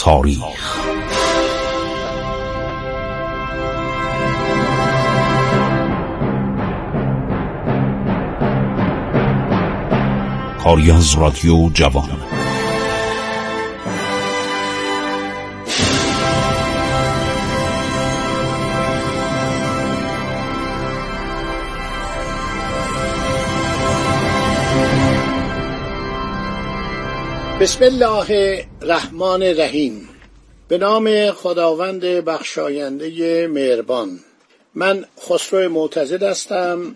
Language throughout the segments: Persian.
تاریخ. کاری از رادیو جوان. بسم الله الرحمن الرحیم. به نام خداوند بخشاینده مهربان. من خسرو معتزد هستم.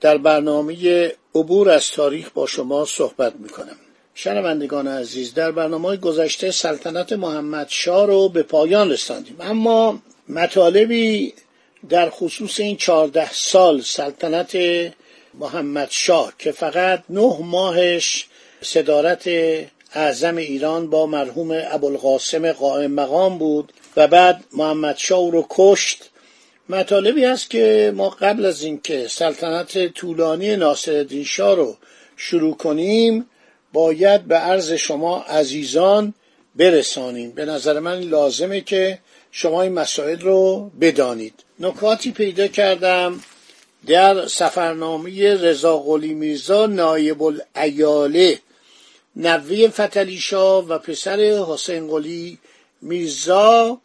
در برنامه عبور از تاریخ با شما صحبت می کنم شنوندگان عزیز در برنامه گذشته سلطنت محمد شاه رو به پایان رساندیم. اما مطالبی در خصوص این چهارده سال سلطنت محمد شاه که فقط نه ماهش صدارت اعظم ایران با مرحوم ابوالقاسم قائم مقام بود و بعد محمد شاه رو کشت. مطالبی هست که ما قبل از اینکه سلطنت طولانی ناصرالدین شاه رو شروع کنیم باید به عرض شما عزیزان برسانیم. به نظر من لازمه که شما این مسائل رو بدانید. نکاتی پیدا کردم در سفرنامه رضا قلی میرزا نایب الایاله نوی فتلیشا و پسر حسین قلی میرزا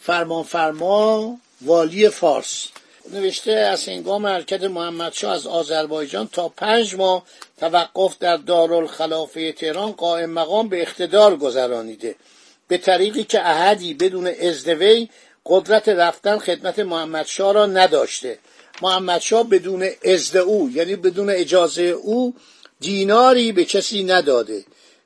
فرمان فرما والی فارس. نوشته از هنگام حرکت محمدشاه از آذربایجان تا پنج ماه توقف در دارالخلافه تهران قائم مقام به اقتدار گذرانیده. به طریقی که احدی بدون ازدوی قدرت رفتن خدمت محمدشاه را نداشته. محمدشاه بدون ازد او یعنی بدون اجازه او دیناری به کسی نداده.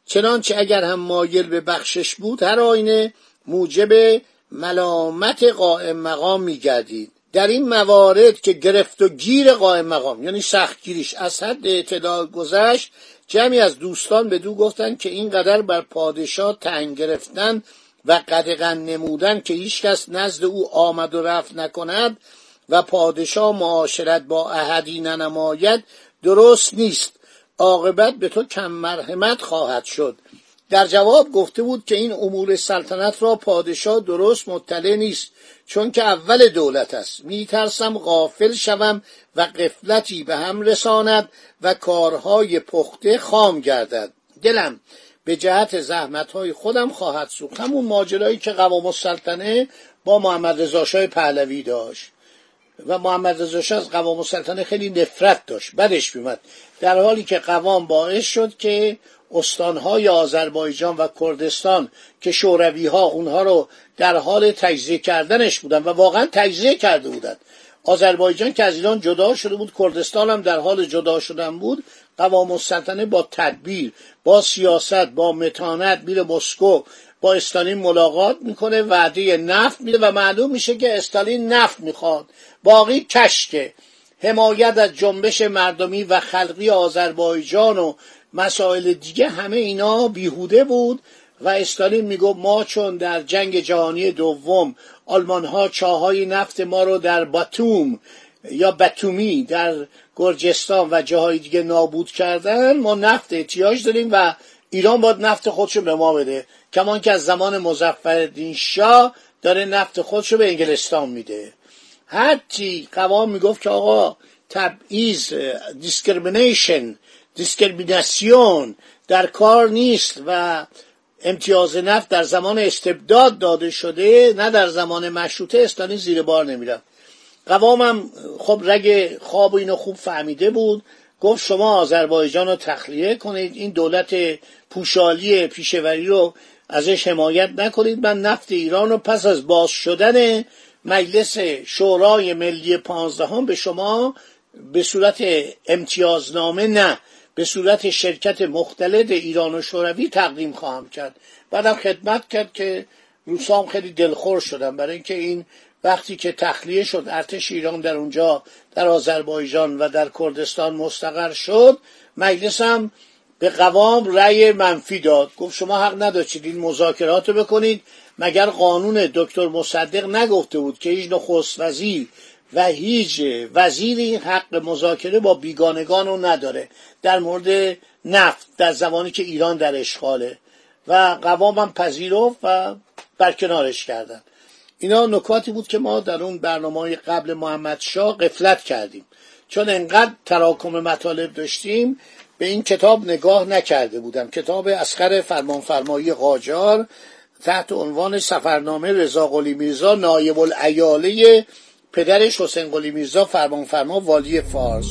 چنانچه اگر هم مایل به بخشش بود هر آینه موجب ملامت قائم مقام میگردید. در این موارد که گرفت و گیر قائم مقام یعنی سختگیریش از حد اعتدال گذشت جمعی از دوستان به دو گفتند که اینقدر بر پادشاه تنگ گرفتن و قدغن نمودن که هیچکس نزد او آمد و رفت نکند و پادشاه معاشرت با احدی ننماید درست نیست. عاقبت به تو کم مرحمت خواهد شد. در جواب گفته بود که این امور سلطنت را پادشاه درست مطلع نیست چون که اول دولت است. میترسم غافل شوم و قفلتی به هم رساند و کارهای پخته خام گردد. دلم به جهت زحمتهای خودم خواهد سوخت. همون ماجرایی که قوام السلطنه با محمد رضا پهلوی داشت. و محمد رضا از قوام السلطنه خیلی نفرت داشت بدش میومد در حالی که قوام باعث شد که استانهای آذربایجان و کردستان که شوروی ها اونها رو در حال تجزیه کردنش بودن و واقعا تجزیه کرده بودند. آذربایجان که از ایران جدا شده بود کردستان هم در حال جدا شدن بود قوام السلطنه با تدبیر با سیاست با متانت میره مسکو با استالین ملاقات می‌کنه وعده نفت میده و معلوم میشه که استالین نفت می‌خواد. باقی کشکه. حمایت از جنبش مردمی و خلقی آذربایجان و مسائل دیگه همه اینا بیهوده بود و استالین می‌گفت ما چون در جنگ جهانی دوم آلمان ها چاهای نفت ما رو در باتوم یا بتومی در گرجستان و جاهای دیگه نابود کردن ما نفت احتیاج داریم و ایران باید نفت خودشو به ما بده. کما اینکه از زمان مظفر شاه داره نفت خودشو به انگلستان میده. هرچی قوام می‌گفت که آقا تبعیض discrimination discrimination در کار نیست و امتیاز نفت در زمان استبداد داده شده نه در زمان مشروطه استالین زیر بار نمیرم قوامم خب رگ خواب و اینو خوب فهمیده بود. گفت شما آذربایجان رو تخلیه کنید این دولت پوشالی پیشوری رو ازش حمایت نکنید. من نفت ایران رو پس از باز شدن مجلس شورای ملی پانزدهم به شما به صورت امتیازنامه نه به صورت شرکت مختلط ایران و شوروی تقدیم خواهم کرد. بعدم خدمت کرد که روسام خیلی دلخور شدن برای اینکه این وقتی که تخلیه شد ارتش ایران در اونجا در آذربایجان و در کردستان مستقر شد مجلس هم به قوام رأی منفی داد. گفت شما حق نداشتید این مذاکرات رو بکنید مگر قانون دکتر مصدق نگفته بود که هیچ نخست وزیر و هیچ وزیری حق مذاکره با بیگانگان رو نداره در مورد نفت در زمانی که ایران در اشغاله. و قوامم پذیرفت و برکنارش کردن. اینا نکاتی بود که ما در اون برنامه قبل محمد شاه قفلت کردیم. چون انقدر تراکم مطالب داشتیم به این کتاب نگاه نکرده بودم. کتاب اسخر فرمانفرمایی قاجار تحت عنوان سفرنامه رضا قلی میرزا نایب الایاله پدرش حسین قلی میرزا فرمانفرما والی فارس.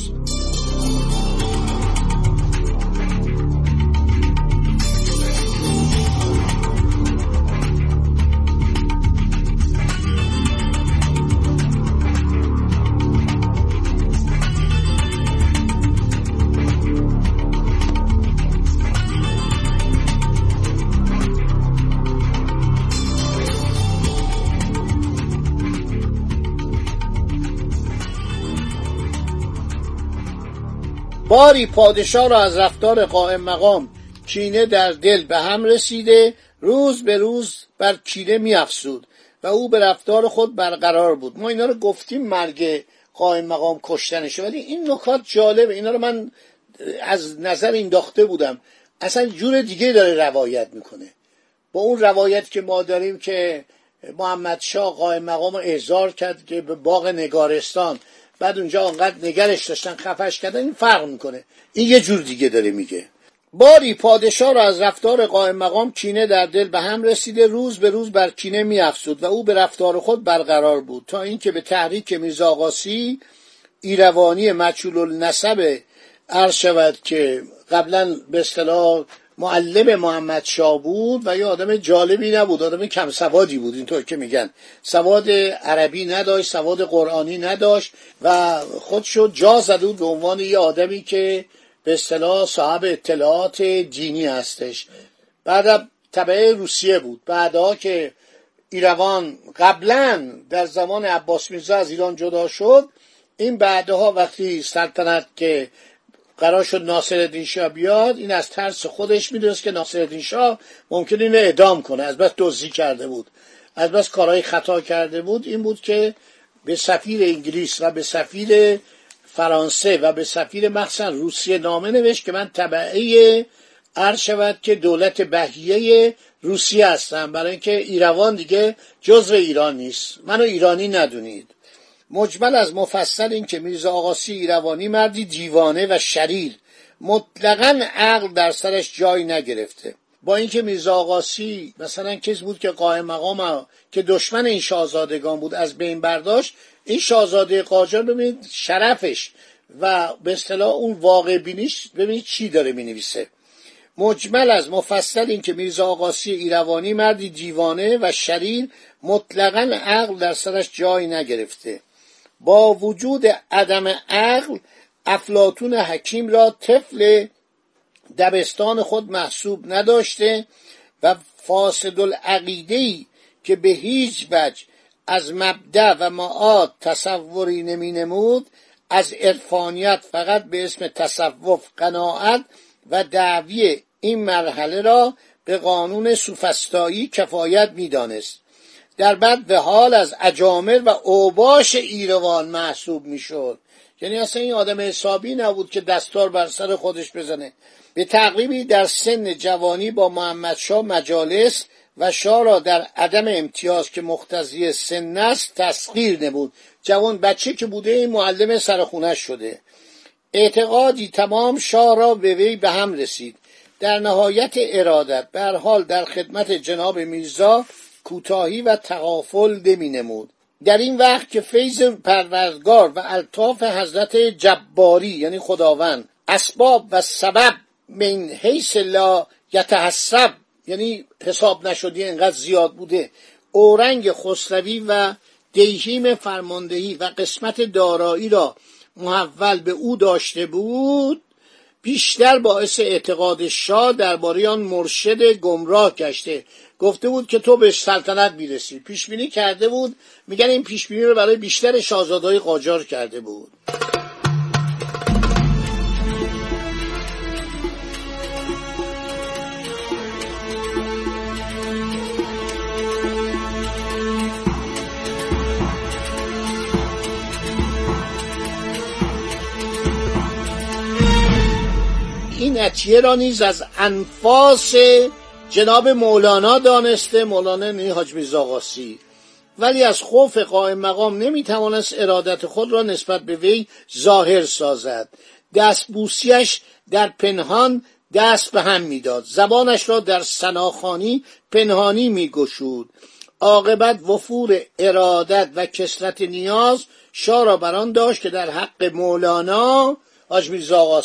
باری پادشاه را از رفتار قائم مقام کینه در دل به هم رسیده روز به روز بر کینه میافزود و او به رفتار خود برقرار بود. ما اینا رو گفتیم مرگ قائم مقام کشتنشه ولی این نکات جالبه. اینا رو من از نظر این داخته بودم. اصلا جور دیگه داره روایت می‌کنه. با اون روایت که ما داریم که محمد شاه قائم مقام احضار کرد که به باغ نگارستان بعد اونجا آنقدر نگرش داشتن خفش کردن این فرق می‌کنه. این یه جور دیگه داره میگه. باری پادشاه را از رفتار قائم مقام کینه در دل به هم رسیده روز به روز بر کینه میافزود و او به رفتار خود برقرار بود تا اینکه به تحریک میرزا آقاسی ایروانی مچول النسب عرض شود که قبلا به اصطلاح معلم محمد شاه بود و یه آدم جالبی نبود آدم کم سوادی بود اینطور که میگن. سواد عربی نداشت سواد قرآنی نداشت و خودشو جا زده بود به عنوان یه آدمی که به اصطلاح صاحب اطلاعات دینی هستش. بعد طبعه روسیه بود. بعدها که ایروان قبلا در زمان عباس میرزا از ایران جدا شد این بعدها وقتی سلطنت که قرار شد ناصر شاه بیاد این از ترس خودش می‌دونست که ناصر شاه ممکن اینو اعدام کنه. از بس دزدی کرده بود. از بس کارهای خطا کرده بود. این بود که به سفیر انگلیس و به سفیر فرانسه و به سفیر مخصوصا روسیه نامه نوشت که من طبعه عرض شود که دولت بهیه روسیه هستم. برای اینکه ایروان دیگه جزو ایران نیست. منو ایرانی ندونید. مجمل از مفصل این که میرزا آقاسی ایروانی مردی دیوانه و شریر مطلقا عقل در سرش جای نگرفته. با اینکه میرزا آقاسی مثلا کسی بود که قائم مقام که دشمن این شاهزادگان بود از بین برداشت این شاهزاده قاجار ببینید شرفش و به اصطلاح اون واقع بینیش ببینید چی داره می نویسه مجمل از مفصل این که میرزا آقاسی ایروانی مردی دیوانه و شریر مطلقا عقل در سرش جای نگرفته. با وجود عدم عقل افلاتون حکیم را طفل دبستان خود محسوب نداشته و فاسد العقیده که به هیچ وجه از مبدع و معاد تصوری نمی نمود از عرفانیت فقط به اسم تصوف قناعت و دعوی این مرحله را به قانون سوفستایی کفایت می‌دانست. در بعد به حال از اجامر و اوباش ایروان محسوب می‌شد. یعنی اصلا این آدم حسابی نبود که دستار بر سر خودش بزنه. به تقریبی در سن جوانی با محمد شاه مجالس و شاه را در عدم امتیاز که مختزی سن است تسخیر نمود. جوان بچه که بوده این معلم سرخونه شده. اعتقادی تمام شاه را به وی به هم رسید. در نهایت ارادت حال در خدمت جناب میرزا کوتاهی و تغافل نمی نمود در این وقت که فیض پروردگار و الطاف حضرت جباری یعنی خداوند اسباب و سبب من حیث لا یتحسب یعنی حساب نشدی انقدر زیاد بوده اورنگ خسروی و دیهیم فرماندهی و قسمت دارایی را محول به او داشته بود بیشتر باعث اعتقاد شاه درباره آن مرشد گمراه گشته. گفته بود که تو به سلطنت می‌رسی. پیش بینی کرده بود میگن این پیش بینی رو برای بیشتر شاهزادهای قاجار کرده بود. این اتیه را نیز از انفاس جناب مولانا دانسته مولانا نی حاج میرزا ولی از خوف قائم مقام نمی‌توانست ارادت خود را نسبت به وی ظاهر سازد. دست بوسیش در پنهان دست به هم می‌داد. زبانش را در سناخانی پنهانی میگشود. عاقبت وفور ارادت و کسرت نیاز شاه را بران داشت که در حق مولانا حاج میرزا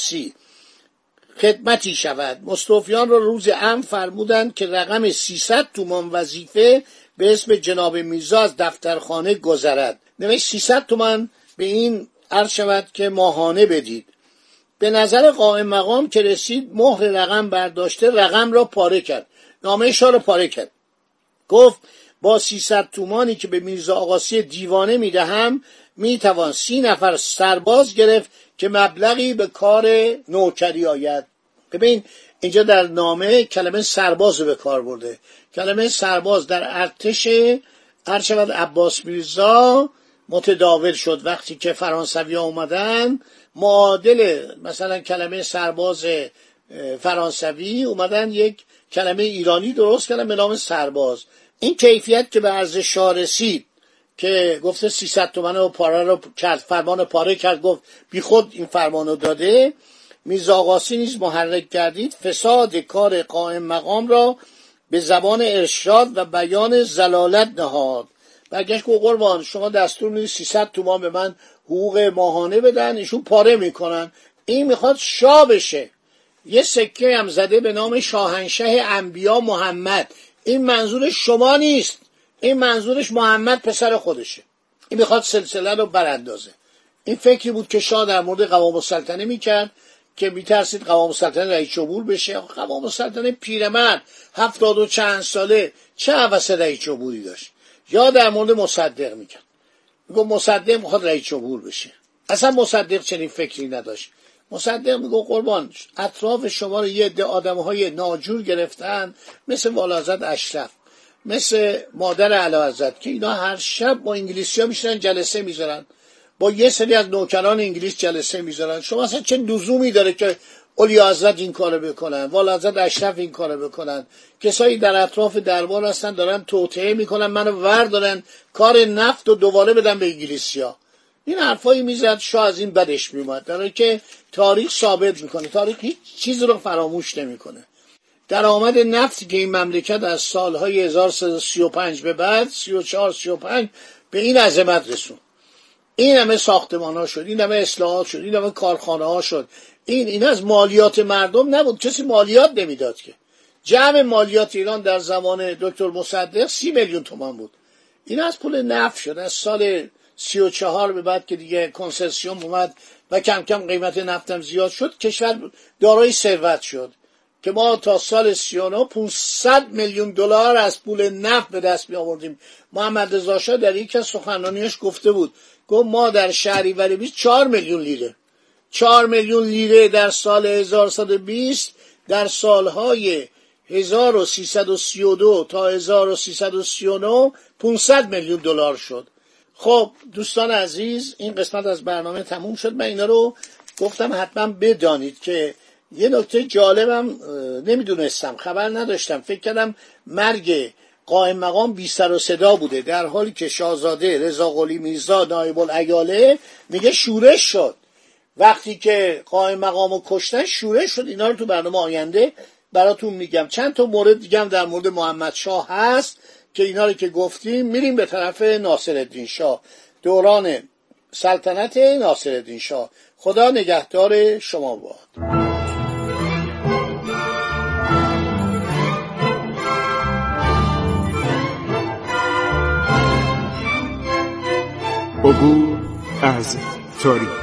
خدمتی شود. مستوفیان را روز ام فرمودند که رقم 300 تومان وظیفه به اسم جناب میرزا از دفترخانه گذرد. نوشت 300 تومان به این عرض شود که ماهانه بدید. به نظر قائم مقام که رسید مهر رقم برداشته رقم را پاره کرد. نامه را پاره کرد. گفت با 300 تومانی که به میرزا آقاسی دیوانه می‌دهم می‌توان سی نفر سرباز گرفت که مبلغی به کار نوکری آید. ببین اینجا در نامه کلمه سرباز به کار برده. کلمه سرباز در ارتش شود عباس میرزا متداول شد. وقتی که فرانسوی اومدن معادل مثلا کلمه سرباز فرانسوی اومدن یک کلمه ایرانی درست کردن به نام سرباز. این کیفیت که به عرض شاه رسید که گفته 300 تومن و پاره رو کرد فرمان پاره کرد گفت بی خود این فرمان رو داده. میزاقاسی نیز محرک کردید. فساد کار قائم مقام را به زبان ارشاد و بیان زلالت نهاد. برگشت که قربان شما دستور می‌دید 300 تومان به من حقوق ماهانه بدن ایشون پاره می‌کنن. این می‌خواد شاه بشه. یه سکه هم زده به نام شاهنشه انبیا محمد. این منظور شما نیست. این منظورش محمد پسر خودشه. این می‌خواد سلسله رو براندازه. این فکری بود که شاه در مورد قوام السلطنه می‌کرد که میترسید قوام السلطنه رئیس جمهور بشه. قوام السلطنه پیرمرد هفتاد و چند ساله چه عوض رئیس جمهوری داشت؟ یا در مورد مصدق می‌کرد. میگو مصدق می‌خواد رئیس جمهور بشه. اصلا مصدق چنین فکری نداشت. مصدق میگو قربان اطراف شما رو یه عده آدم های ناجور گرفتن مثل والازد اشرف مثل مادر علا که اینا هر شب با انگلیسی ها میشنن جلسه می‌ذارن. با یه سری از نوکران انگلیس جلسه می‌ذارن. شما اصلا چه لزومی داره که اولی حضرت این کارو بکنن والا حضرت اشرف این کارو بکنن؟ کسایی در اطراف دربار هستن دارن توطعه می‌کنن منو ور دارن کار نفت و دوباره بدن به انگلیسیا این حرفایی می‌زد شاه از این بدش میومد در که تاریخ ثابت می‌کنه. تاریخ هیچ چیز رو فراموش نمی‌کنه. درآمد نفتی که این مملکت از سالهای 1335 به بعد 34 35 به این عظمت رسون. این همه ساختمان ها شد این همه اصلاحات شد این همه کارخانه ها شد. این این از مالیات مردم نبود. کسی مالیات نمی‌داد که. جمع مالیات ایران در زمان دکتر مصدق سی میلیون تومان بود. این از پول نفت شد. از سال سی و چهار به بعد که دیگه کنسسیون اومد و کم کم قیمت نفتم زیاد شد کشور دارای ثروت شد که ما تا سال 39 500 میلیون دلار از پول نفت به دست می آوردیم محمد رضا در یکی از سخنرانیاش گفته بود گفت ما در شهریور 20 4 میلیون لیره. 4 میلیون لیره در سال 1120 در سالهای 1332 تا 1339 500 میلیون دلار شد. خب دوستان عزیز این قسمت از برنامه تموم شد. من اینا رو گفتم حتما بدانید که یه نکته جالبم نمی‌دونستم خبر نداشتم. فکر کردم مرگ قائم مقام بی سر و صدا بوده. در حالی که شاهزاده رضا قلی میرزا نایب الایاله میگه شورش شد. وقتی که قائم مقام رو کشتن شورش شد. اینا رو تو برنامه آینده براتون میگم. چند تا مورد دیگه در مورد محمد شاه هست. که اینا رو که گفتیم میریم به طرف ناصر شاه. دوران سلطنت ناصر شاه. خدا نگهدار شما باد. عبور از تاریخ.